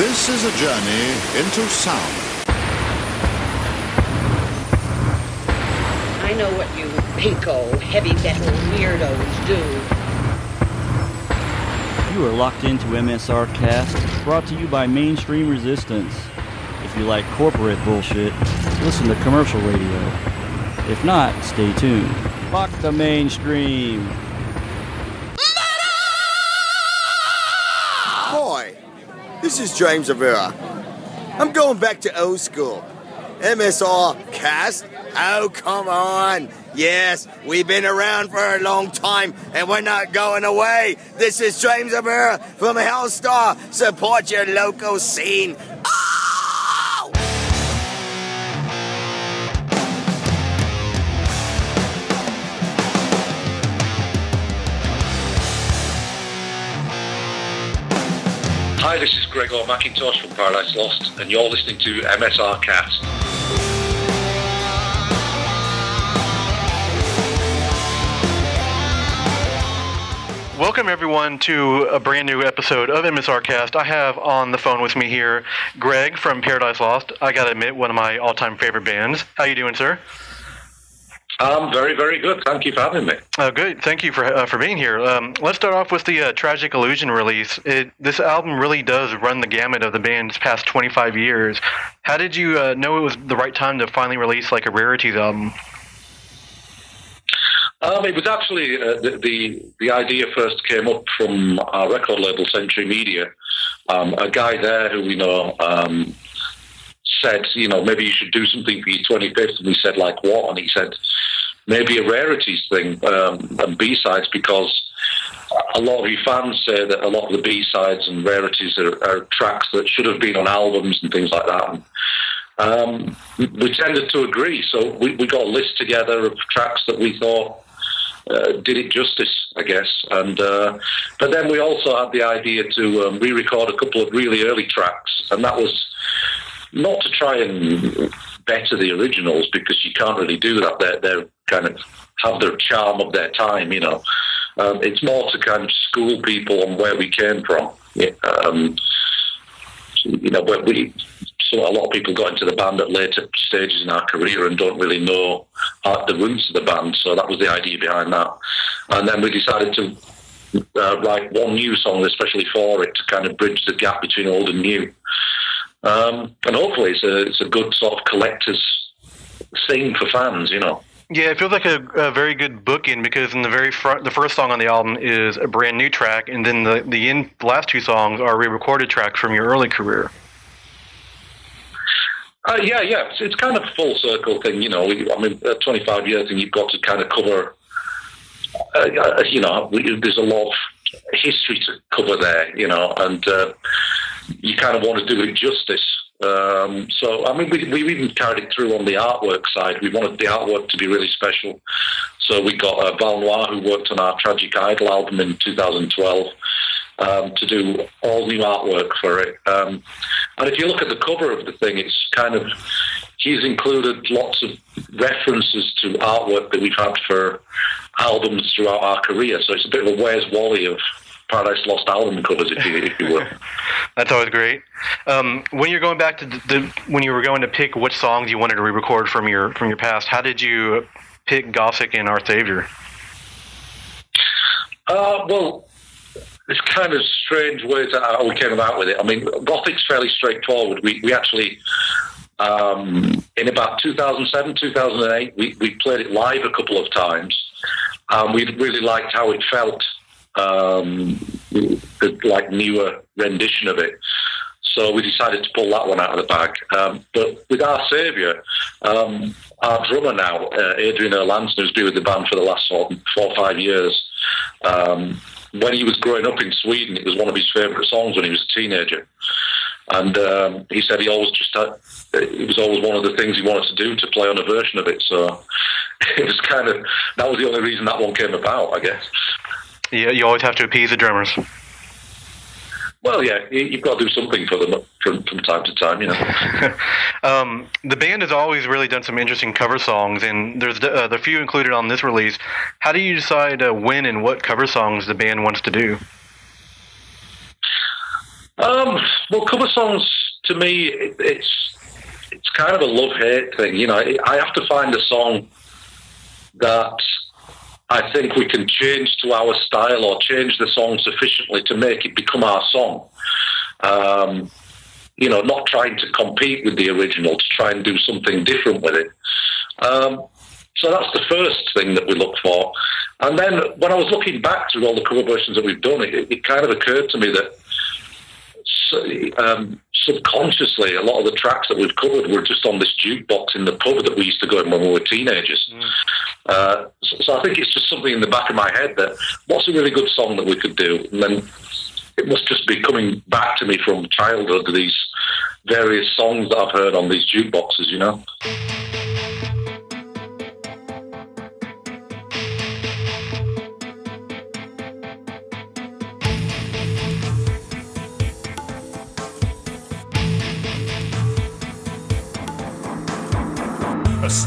This is a journey into sound. I know what you pinko, heavy metal weirdos do. You are locked into MSR Cast, brought to you by Mainstream Resistance. If you like corporate bullshit, listen to commercial radio. If not, stay tuned. Fuck the mainstream. This is James Rivera. I'm going back to old school. MSR cast? Oh, come on. Yes, we've been around for a long time and we're not going away. This is James Rivera from Hellstar. Support your local scene. Oh! Hi, this is Gregor Mackintosh from Paradise Lost, and you're listening to MSR Cast. Welcome everyone to a brand new episode of MSR Cast. I have on the phone with me here Greg from Paradise Lost. I gotta admit, one of my all-time favorite bands. How you doing, sir? Um, very, very good. Thank you for having me. Uh, good. Thank you for uh, for being here. Um, let's start off with the uh, Tragic Illusion release. It, this album really does run the gamut of the band's past 25 years. How did you uh, know it was the right time to finally release like a rarities album? Um, it was actually uh, the, the the idea first came up from our record label Century Media. Um, a guy there who we know um, said, you know, maybe you should do something for your 25th, and we said, like what? And he said, maybe a rarities thing um, and B sides because a lot of your fans say that a lot of the B sides and rarities are, are, tracks that should have been on albums and things like that. Um, we tended to agree, so we, we got a list together of tracks that we thought uh, did it justice, I guess. And uh, but then we also had the idea to um, re-record a couple of really early tracks, and that was not to try and better the originals because you can't really do that. They're, they're kind of have their charm of their time, you know. Um, it's more to kind of school people on where we came from. Yeah, um, you know, where we so a lot of people got into the band at later stages in our career and don't really know the roots of the band. So that was the idea behind that. And then we decided to uh, write one new song, especially for it, to kind of bridge the gap between old and new. Um, and hopefully, it's a it's a good sort of collector's thing for fans, you know. Yeah, it feels like a, a, very good bookend because in the very front, the first song on the album is a brand new track, and then the the, in, last two songs are re-recorded tracks from your early career. Uh, yeah, yeah, it's, it's, kind of a full circle thing, you know. I mean, uh, 25 years, and you've got to kind of cover. Uh, uh you know, we, there's a lot of history to cover there, you know, and uh, you kind of want to do it justice. Um, so, I mean, we, we even carried it through on the artwork side. We wanted the artwork to be really special. So we got uh, Valnoir, who worked on our Tragic Idol album in 2012, um, to do all new artwork for it. Um, and if you look at the cover of the thing, it's kind of, he's included lots of references to artwork that we've had for albums throughout our career. So it's a bit of a Where's Wally of Paradise Lost album covers, if you, if you will. That's always great. Um, when you're going back to the, when you were going to pick which songs you wanted to re-record from your from your past, how did you pick Gothic and Our Savior? Uh, well, it's kind of strange ways how we came about with it. I mean, Gothic's fairly straightforward. We we actually um, in about 2007, 2008, we, we played it live a couple of times. Um, we really liked how it felt um, the like newer rendition of it. So we decided to pull that one out of the bag. Um, but with our saviour, um, our drummer now, uh, Adrian Erlandsson, who's been with the band for the last four or five years, um, when he was growing up in Sweden, it was one of his favourite songs when he was a teenager. And um, he said he always just had, it was always one of the things he wanted to do to play on a version of it. So it was kind of, that was the only reason that one came about, I guess. Yeah, you always have to appease the drummers. Well, yeah, you've got to do something for them from, from time to time, you know. um, the band has always really done some interesting cover songs, and there's uh, the few included on this release. How do you decide uh, when and what cover songs the band wants to do? Um, well, cover songs to me, it, it's it's kind of a love hate thing. You know, I have to find a song that I think we can change to our style or change the song sufficiently to make it become our song. Um, you know, not trying to compete with the original, to try and do something different with it. Um, so that's the first thing that we look for. And then when I was looking back through all the cover versions that we've done, it, it kind of occurred to me that um, subconsciously, a lot of the tracks that we've covered were just on this jukebox in the pub that we used to go in when we were teenagers. Mm. Uh, so, so, I think it's just something in the back of my head that what's a really good song that we could do, and then it must just be coming back to me from childhood these various songs that I've heard on these jukeboxes, you know.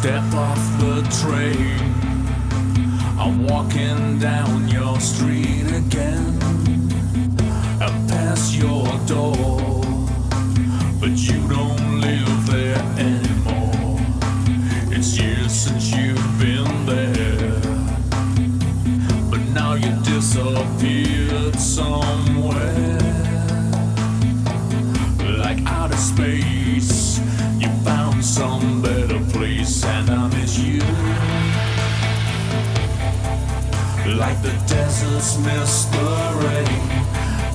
Step off the train. I'm walking down your street again. I pass your door, but you don't live there anymore. It's years since you've been there, but now you disappeared somewhere, like outer space. Deserts miss the rain,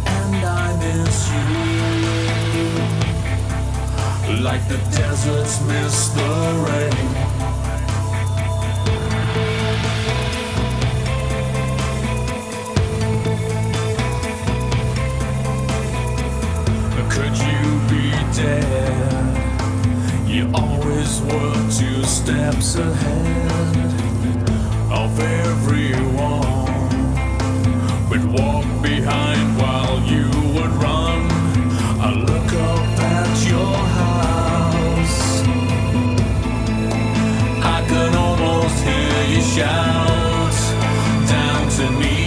and I miss you. Like the deserts miss the rain. Could you be dead? You always were two steps ahead of everyone. Shout. Down to me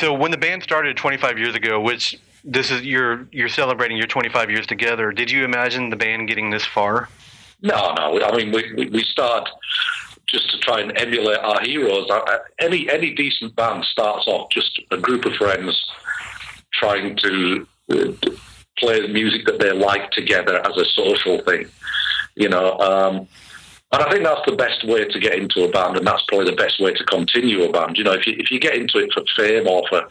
So when the band started 25 years ago, which this is you're you're celebrating your 25 years together. Did you imagine the band getting this far? No, no. I mean, we we, we start just to try and emulate our heroes. Any any decent band starts off just a group of friends trying to uh, play the music that they like together as a social thing. You know, um, and I think that's the best way to get into a band, and that's probably the best way to continue a band. You know, if you if you get into it for fame or for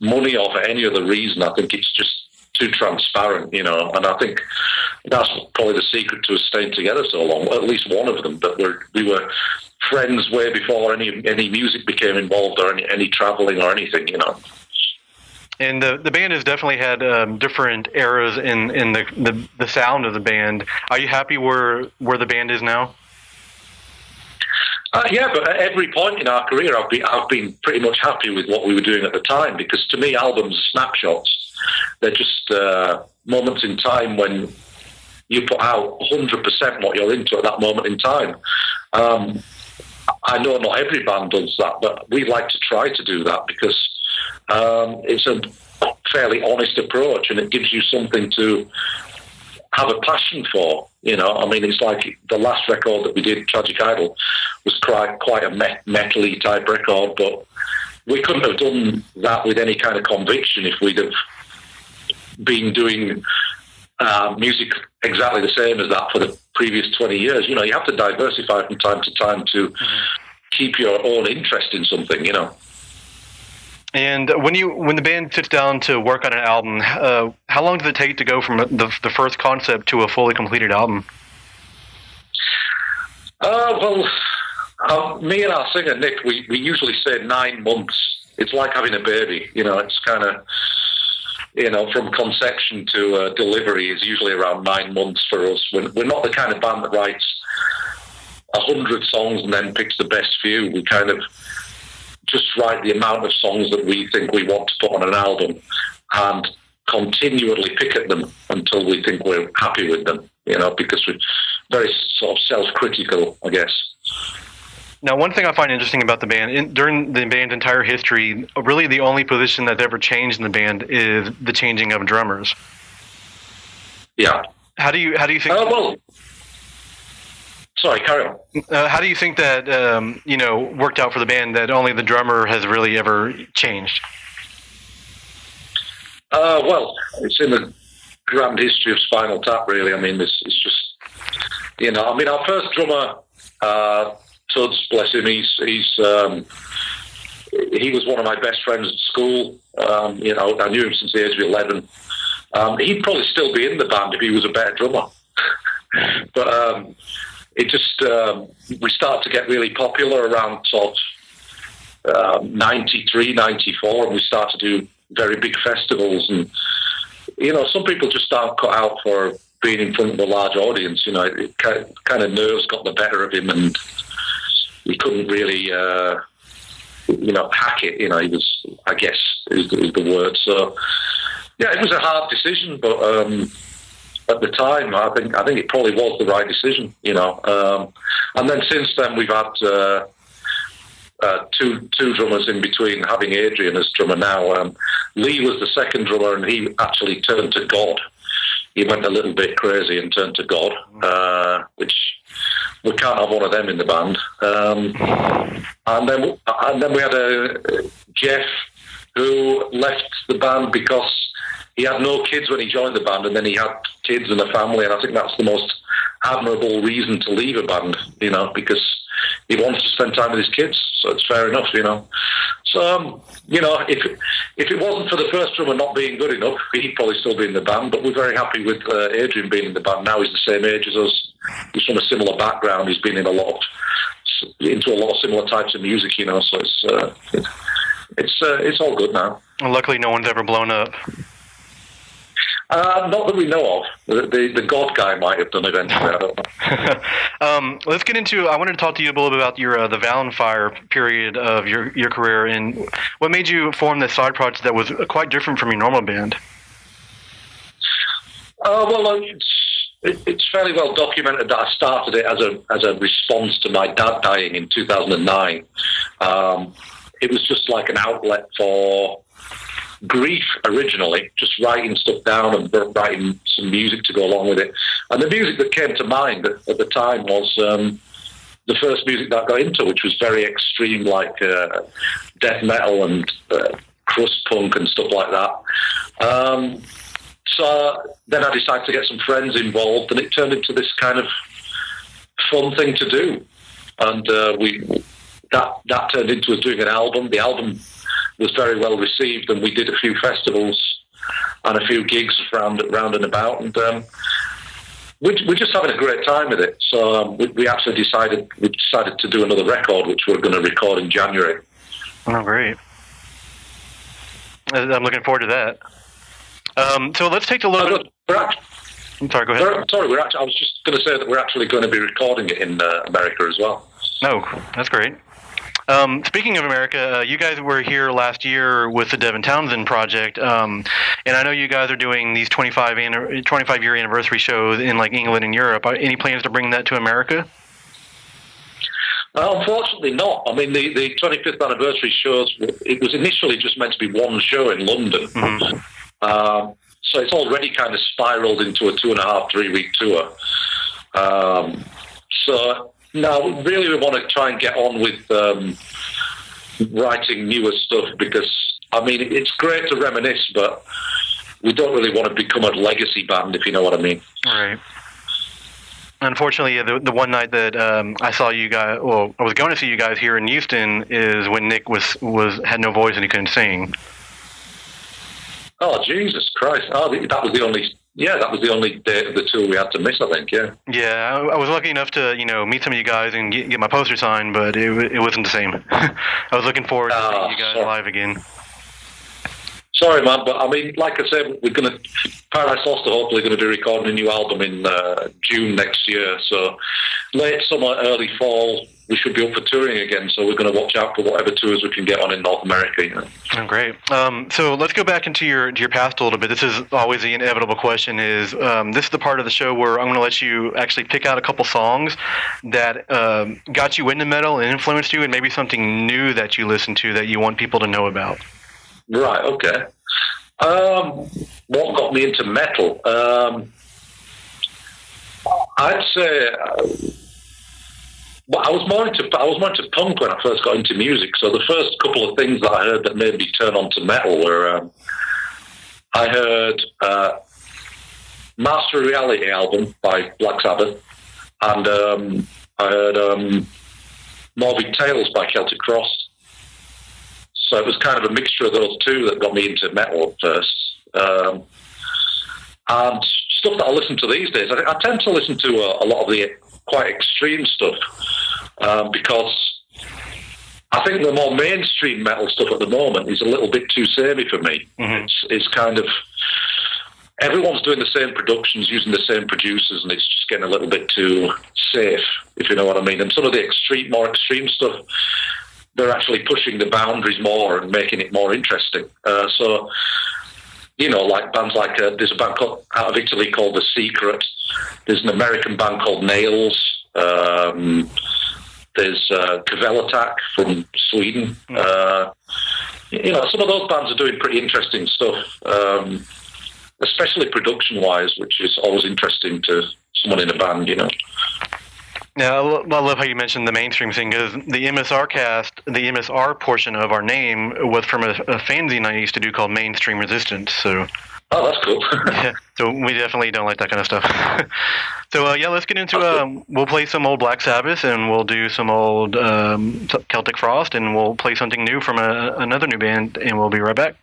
money or for any other reason, I think it's just too transparent, you know. And I think that's probably the secret to us staying together so long. At least one of them, that we're, we were friends way before any any music became involved or any any traveling or anything, you know. And the the band has definitely had um, different eras in in the, the the sound of the band. Are you happy where where the band is now? Uh, yeah, but at every point in our career, I've been, I've been pretty much happy with what we were doing at the time because to me, albums are snapshots. They're just uh, moments in time when you put out 100% what you're into at that moment in time. Um, I know not every band does that, but we like to try to do that because um, it's a fairly honest approach and it gives you something to have a passion for. You know, I mean, it's like the last record that we did, Tragic Idol, was quite quite a metally type record, but we couldn't have done that with any kind of conviction if we'd have been doing uh, music exactly the same as that for the previous 20 years. You know, you have to diversify from time to time to mm-hmm. keep your own interest in something, you know. And when you when the band sits down to work on an album, uh, how long does it take to go from the the first concept to a fully completed album? Uh, well, uh, me and our singer Nick, we, we usually say nine months. It's like having a baby. You know, it's kind of you know from conception to uh, delivery is usually around nine months for us. We're, we're not the kind of band that writes a hundred songs and then picks the best few. We kind of just write the amount of songs that we think we want to put on an album and continually pick at them until we think we're happy with them, you know, because we're very sort of self-critical, I guess. Now, one thing I find interesting about the band, in, during the band's entire history, really the only position that's ever changed in the band is the changing of drummers. Yeah. How do you how do you think? Uh, well, Sorry, carry on. Uh, how do you think that um, you know worked out for the band that only the drummer has really ever changed? Uh, well, it's in the grand history of Spinal Tap. Really, I mean, this it's just you know, I mean, our first drummer, uh, Tuds, bless him, he's he's um, he was one of my best friends at school. Um, you know, I knew him since the age of eleven. Um, he'd probably still be in the band if he was a better drummer. but um, it just um, we started to get really popular around sort of um, 93, 94, and we started to do very big festivals. And you know, some people just aren't cut out for being in front of a large audience. You know, it kind of nerves got the better of him, and he couldn't really. Uh, you know, hack it. You know, he was, I guess, is, is the word. So, yeah, it was a hard decision, but um, at the time, I think I think it probably was the right decision, you know. Um, and then since then, we've had uh, uh, two two drummers in between, having Adrian as drummer now. Um, Lee was the second drummer, and he actually turned to God. He went a little bit crazy and turned to God, uh, which we can't have one of them in the band. Um, and then and then we had a Jeff who left the band because he had no kids when he joined the band, and then he had kids and a family, and I think that's the most admirable reason to leave a band, you know, because he wants to spend time with his kids. So it's fair enough, you know. So um, you know, if if it wasn't for the first drummer not being good enough, he'd probably still be in the band. But we're very happy with uh, Adrian being in the band now. He's the same age as us. He's from a similar background. He's been in a lot into a lot of similar types of music, you know. So it's uh, it's uh, it's all good now. Well, luckily, no one's ever blown up. Uh, not that we know of. The, the, the, God guy might have done eventually. um, let's get into. I wanted to talk to you a little bit about your uh, the Vallenfyre period of your your career and what made you form this side project that was quite different from your normal band. Uh, well, uh, it's, it's fairly well documented that I started it as a as a response to my dad dying in 2009. Um, it was just like an outlet for grief originally, just writing stuff down and writing some music to go along with it. And the music that came to mind at, at the time was um, the first music that I got into, which was very extreme, like uh, death metal and uh, crust punk and stuff like that. Um, so then I decided to get some friends involved, and it turned into this kind of fun thing to do. And uh, we that that turned into us doing an album. The album was very well received, and we did a few festivals and a few gigs round round and about, and um, we're, we're just having a great time with it. So um, we, we actually decided we decided to do another record, which we're going to record in January. Oh, great! Uh, I'm looking forward to that. Um, so let's take a look. Uh, we're I'm sorry, go ahead. we're- sorry, we're actually, I was just going to say that we're actually going to be recording it in uh, America as well. No, that's great. Um, speaking of America, uh, you guys were here last year with the Devin Townsend project, um, and I know you guys are doing these 25 anni- 25 year anniversary shows in like England and Europe. Are any plans to bring that to America? Uh, unfortunately, not. I mean, the, the 25th anniversary shows, it was initially just meant to be one show in London. Um, so it's already kind of spiraled into a two and a half, three week tour. Um, so now, really, we want to try and get on with um, writing newer stuff because, I mean, it's great to reminisce, but we don't really want to become a legacy band, if you know what I mean. Right. Unfortunately, the the one night that um, I saw you guys, well, I was going to see you guys here in Houston, is when Nick was was had no voice and he couldn't sing. Oh, Jesus Christ. Oh, that was the only, yeah, that was the only day of the tour we had to miss, I think, yeah. Yeah, I, I was lucky enough to you know meet some of you guys and get, get my poster signed, but it it wasn't the same. I was looking forward to Ah, seeing you guys sorry. live again. Sorry, man, but I mean, like I said, we're going to Paradise Lost are hopefully going to be recording a new album in uh, June next year. So late summer, early fall, we should be up for touring again. So we're going to watch out for whatever tours we can get on in North America. You know? Oh, great. Um, so let's go back into your your past a little bit. This is always the inevitable question. Is um, this is the part of the show where I'm going to let you actually pick out a couple songs that um, got you into metal and influenced you, and maybe something new that you listened to that you want people to know about. Right. Okay. Um, what got me into metal? Um, I'd say. Uh, well, I was more into I was more into punk when I first got into music. So the first couple of things that I heard that made me turn on to metal were um, I heard uh, Master Reality album by Black Sabbath, and um, I heard um, Morbid Tales by Celtic Frost. So it was kind of a mixture of those two that got me into metal at first. Um, and stuff that I listen to these days, I, I tend to listen to a, a lot of the quite extreme stuff um, because I think the more mainstream metal stuff at the moment is a little bit too samey for me. It's, it's kind of everyone's doing the same productions, using the same producers, and it's just getting a little bit too safe, if you know what I mean. And some of the extreme, more extreme stuff, they're actually pushing the boundaries more and making it more interesting. Uh, so, you know, like bands like uh, there's a band called, out of Italy called The Secret. There's an American band called Nails. Um, there's uh, Kvelertak from Sweden. Uh, you know, some of those bands are doing pretty interesting stuff, um, especially production-wise, which is always interesting to someone in a band. You know. Yeah, I lo- I love how you mentioned the mainstream thing because the MSR cast, the MSR portion of our name was from a, a fanzine I used to do called Mainstream Resistance. So, Oh, that's cool. yeah, so we definitely don't like that kind of stuff. so, uh, yeah, let's get into. Um, we'll play some old Black Sabbath, and we'll do some old um, Celtic Frost, and we'll play something new from a, another new band, and we'll be right back.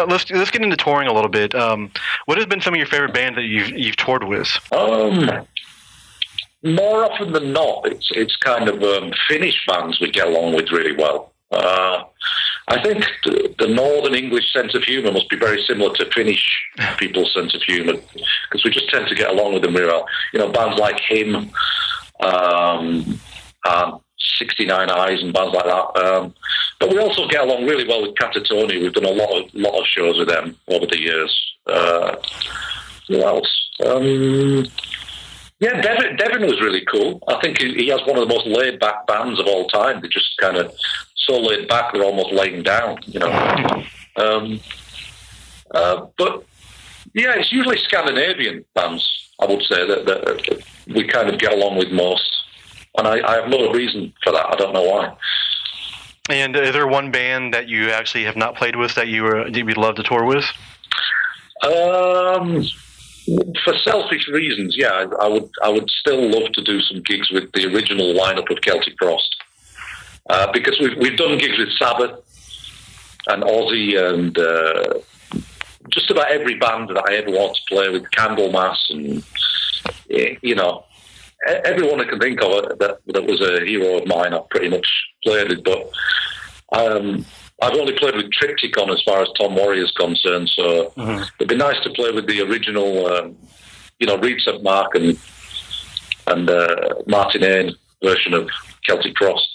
Now let's let's get into touring a little bit. Um, what has been some of your favorite bands that you've you've toured with? Um, more often than not, it's it's kind of um, Finnish bands we get along with really well. Uh, I think the, the Northern English sense of humour must be very similar to Finnish people's sense of humour because we just tend to get along with them really well. You know, bands like HIM, um, and 69 Eyes and bands like that. Um, but we also get along really well with Katatonia. We've done a lot of lot of shows with them over the years. Uh, who else? Um, yeah, Devin, Devin was really cool. I think he, he has one of the most laid back bands of all time. They're just kind of so laid back they're almost laying down, you know. Um, uh, but yeah, it's usually Scandinavian bands. I would say that, that we kind of get along with most, and I, I have no reason for that. I don't know why. And is there one band that you actually have not played with that you were, that you'd love to tour with? Um, for selfish reasons, yeah, I, I would. I would still love to do some gigs with the original lineup of Celtic Frost uh, because we've we've done gigs with Sabbath and Ozzy and uh, just about every band that I ever want to play with, Candlemass and eh, you know everyone I can think of that that was a hero of mine. I've pretty much played with, but um, I've only played with Triptykon as far as Tom Warrior is concerned. So it'd be nice to play with the original, um, you know, Reed St Mark and and uh, Martin Ain version of Celtic Frost.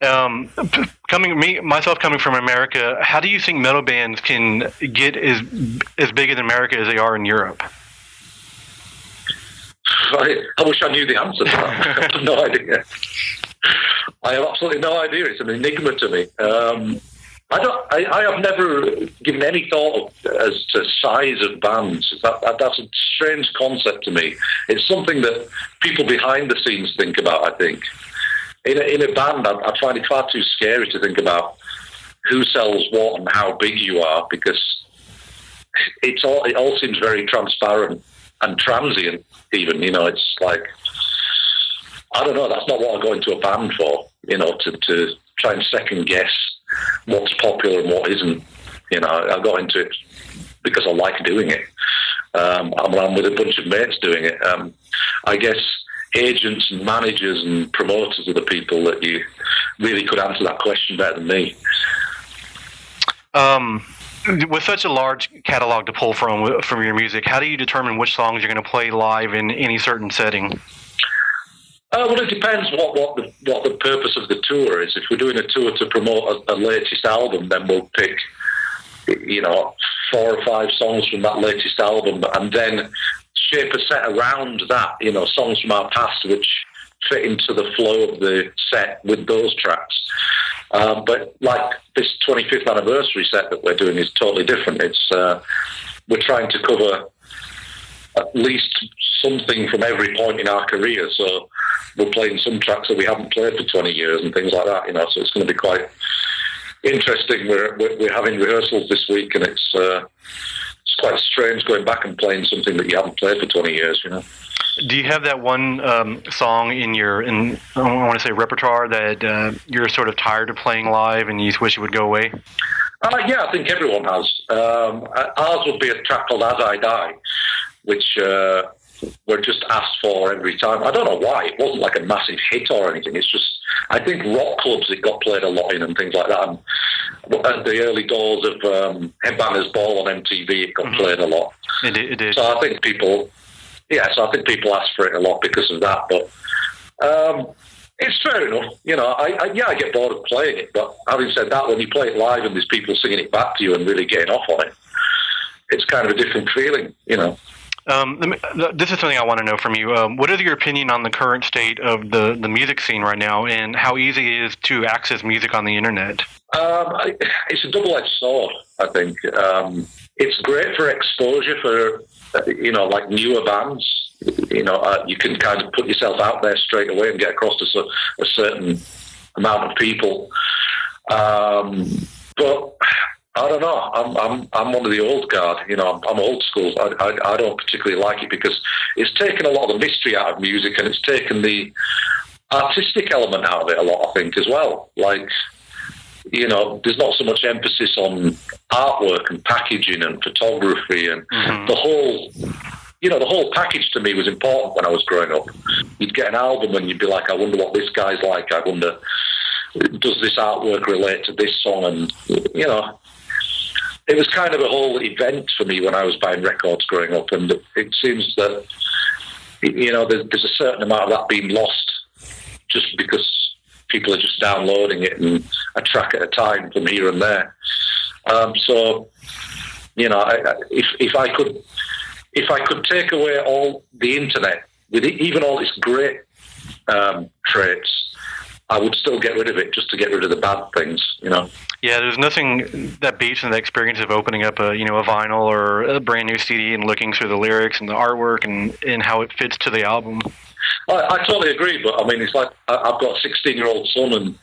Um, coming me myself coming from America, how do you think metal bands can get as as big in America as they are in Europe? I, I wish I knew the answer to that. I have no idea. I have absolutely no idea. It's an enigma to me. Um, I don't. I, I have never given any thought as to size of bands. That, that, that's a strange concept to me. It's something that people behind the scenes think about. I think in a, in a band, I, I find it far too scary to think about who sells what and how big you are because it's all. It all seems very transparent and transient. Even you know, it's like I don't know. That's not what I go into a band for. You know, to to try and second guess what's popular and what isn't. You know, I got into it because I like doing it. Um, I'm, I'm with a bunch of mates doing it. Um, I guess agents and managers and promoters are the people that you really could answer that question better than me. Um, with such a large catalog to pull from from your music, how do you determine which songs you're going to play live in any certain setting? Uh, well, it depends what, what the what the purpose of the tour is. If we're doing a tour to promote a, a latest album, then we'll pick, you know, four or five songs from that latest album, and then shape a set around that. You know, songs from our past which fit into the flow of the set with those tracks. Um, but like this 25th anniversary set that we're doing is totally different. It's uh, we're trying to cover at least something from every point in our career. So we're playing some tracks that we haven't played for 20 years and things like that. You know, so it's going to be quite interesting. We're we're, having rehearsals this week, and it's uh, it's quite strange going back and playing something that you haven't played for 20 years. You know. Do you have that one um, song in your in I want to say repertoire that uh, you're sort of tired of playing live and you wish it would go away? Uh, yeah, I think everyone has. Um, ours would be a track called "As I Die," which uh, we're just asked for every time. I don't know why. It wasn't like a massive hit or anything. It's just I think rock clubs it got played a lot in and things like that. And at the early doors of um, Headbangers Ball on MTV, it got played a lot. It did. It did. So I think people, yeah, so I think people ask for it a lot because of that. But um, it's fair enough. You know, I, I, yeah, I get bored of playing it. But having said that, when you play it live and there's people singing it back to you and really getting off on it, it's kind of a different feeling. You know. Um, me, this is something I want to know from you. Um, what is your opinion on the current state of the, the music scene right now and how easy it is to access music on the internet? Um, I, it's a double-edged sword. I think um, it's great for exposure for you know like newer bands. You know, uh, you can kind of put yourself out there straight away and get across to a certain amount of people. Um, but I don't know. I'm I'm I'm one of the old guard. You know, I'm, I'm old school. I, I I don't particularly like it because it's taken a lot of the mystery out of music and it's taken the artistic element out of it a lot. I think as well. Like you know, there's not so much emphasis on artwork and packaging and photography and mm-hmm. the whole. You know, the whole package to me was important when I was growing up. You'd get an album and you'd be like, I wonder what this guy's like. I wonder, does this artwork relate to this song? And, you know, it was kind of a whole event for me when I was buying records growing up. And it seems that you know, there's, there's a certain amount of that being lost just because people are just downloading it and a track at a time from here and there. Um, so, you know, I, if if I could if I could take away all the internet with it, even all its great um, traits, I would still get rid of it just to get rid of the bad things. You know. Yeah, there's nothing that beats the experience of opening up a you know a vinyl or a brand new CD and looking through the lyrics and the artwork and, and how it fits to the album. I, I totally agree, but I mean, it's like I, I've got a 16 year old son, and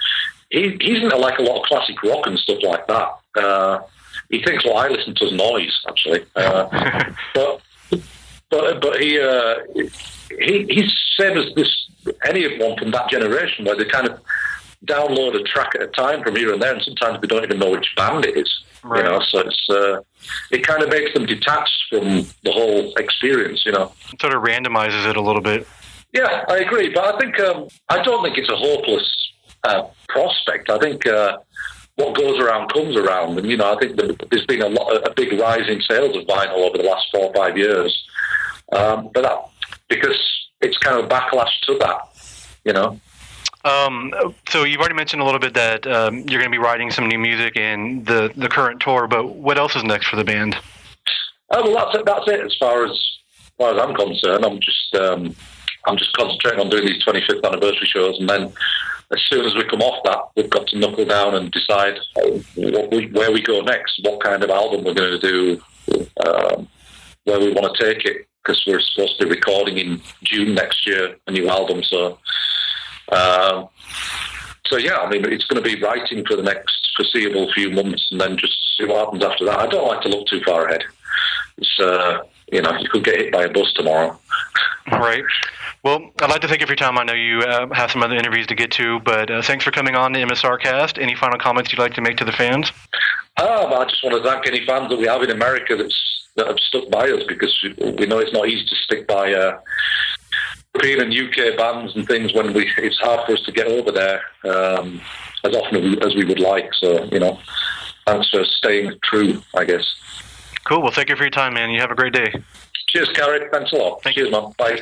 he, he's into like a lot of classic rock and stuff like that. Uh, he thinks what I listen to is noise, actually. Uh, but but but he uh, he he's same as this anyone from that generation where they kind of download a track at a time from here and there, and sometimes they don't even know which band it is. Right. You know, so it's uh, it kind of makes them detached from the whole experience. You know. It sort of randomizes it a little bit. Yeah, I agree, but I think um, I don't think it's a hopeless uh, prospect. I think uh, what goes around comes around, and you know, I think there's been a lot, a big rise in sales of vinyl over the last four or five years. Um, but that because it's kind of a backlash to that, you know. Um, so you've already mentioned a little bit that um, you're going to be writing some new music in the the current tour, but what else is next for the band? Oh, well, that's it. That's it. As far as, as far as I'm concerned, I'm just um, I'm just concentrating on doing these 25th anniversary shows, and then as soon as we come off that, we've got to knuckle down and decide we, where we go next, what kind of album we're going to do, um, where we want to take it, because we're supposed to be recording in June next year a new album. So, um, so yeah, I mean, it's going to be writing for the next foreseeable few months, and then just see what happens after that. I don't like to look too far ahead. It's uh, you know, you could get hit by a bus tomorrow. Right. Well, I'd like to thank you for your time. I know you uh, have some other interviews to get to, but uh, thanks for coming on to MSR Cast. Any final comments you'd like to make to the fans? Um, I just want to thank any fans that we have in America that's, that have stuck by us because we know it's not easy to stick by uh, European and UK bands and things when we it's hard for us to get over there um, as often as we would like. So, you know, thanks for staying true, I guess. Cool. Well, thank you for your time, man. You have a great day. Cheers, Carrick. Thanks a lot. Thank Cheers, man. Bye.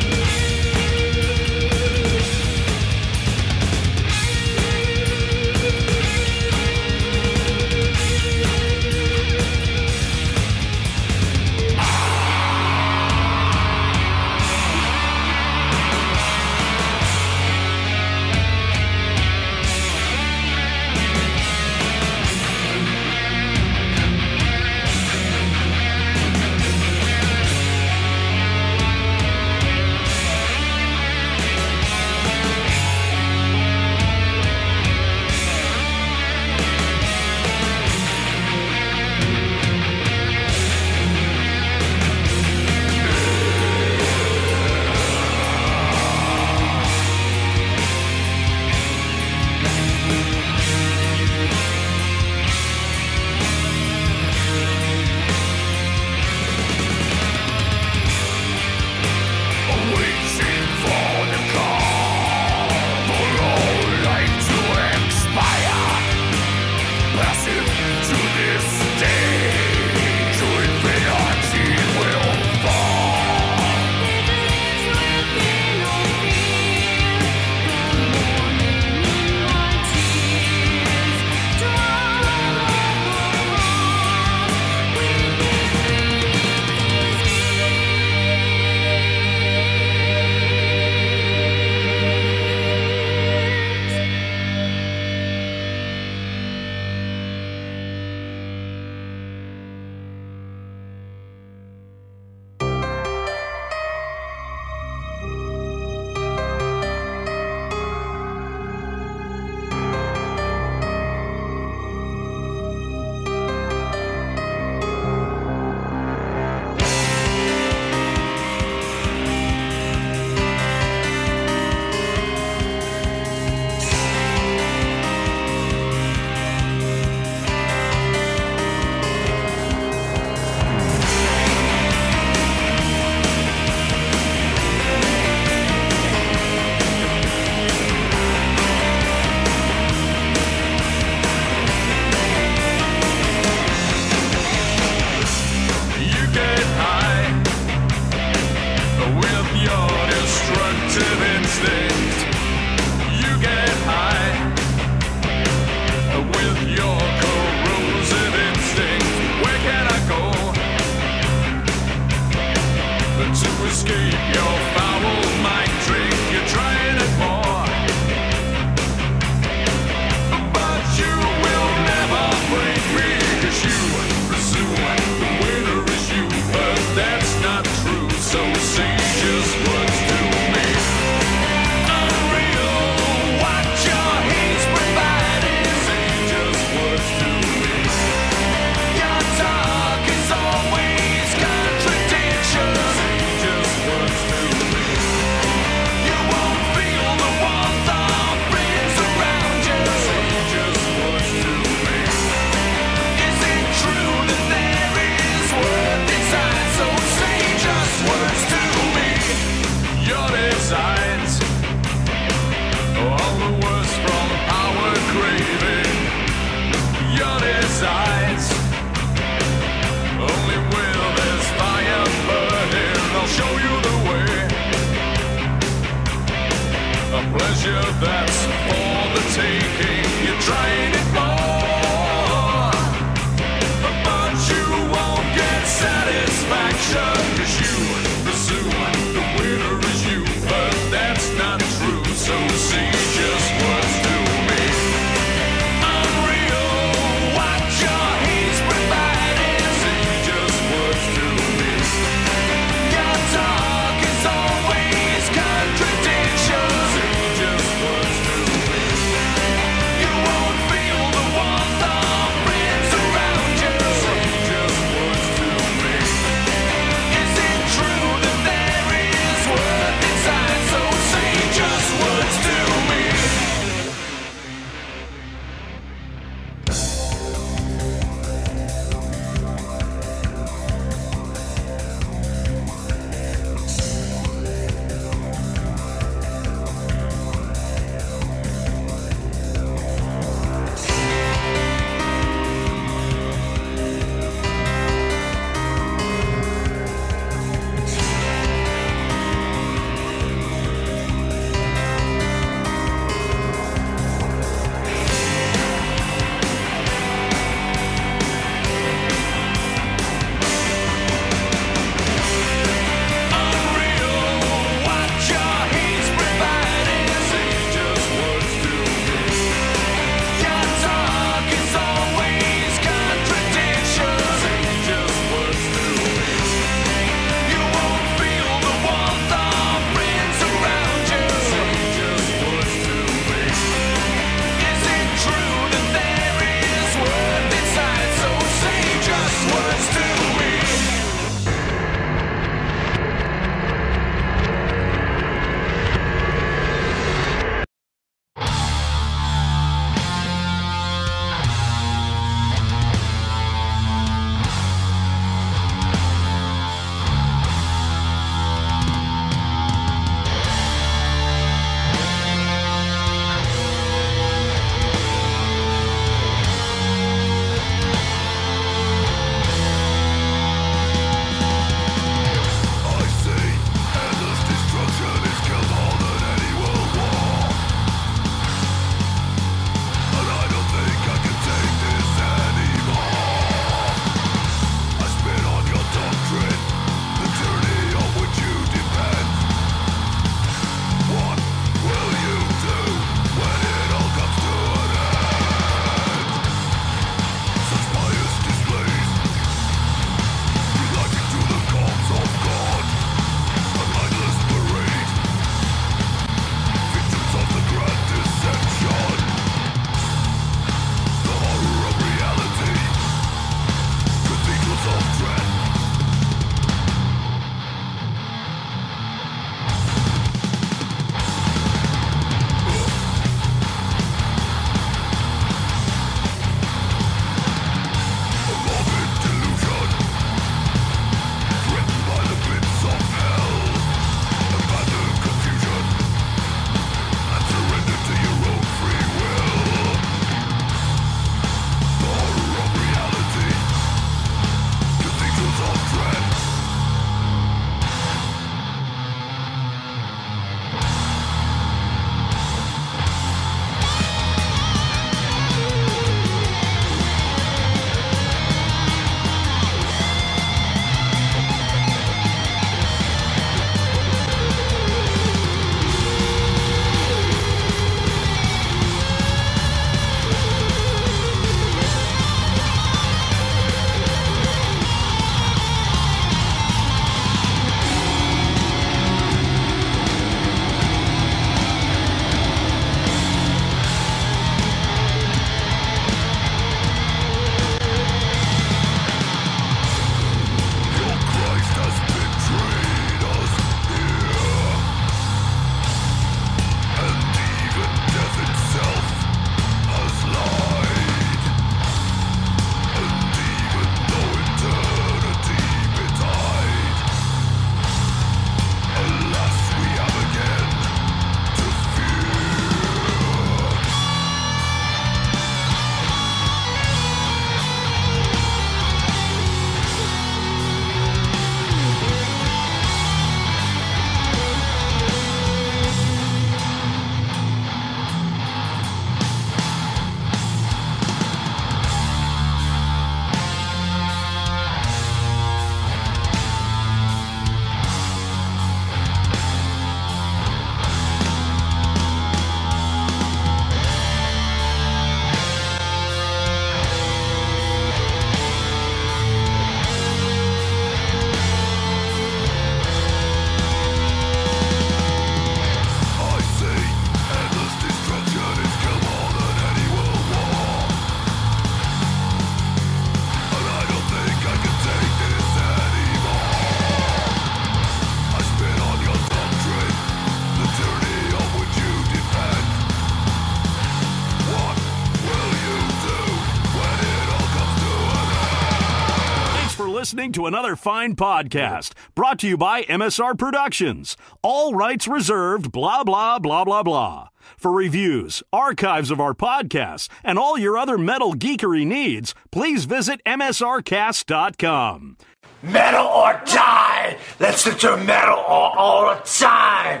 Listening to another fine podcast brought to you by MSR Productions. All rights reserved, blah, blah, blah, blah, blah. For reviews, archives of our podcasts, and all your other metal geekery needs, please visit MSRcast.com. Metal or die! Listen to metal all, all the time!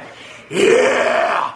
Yeah!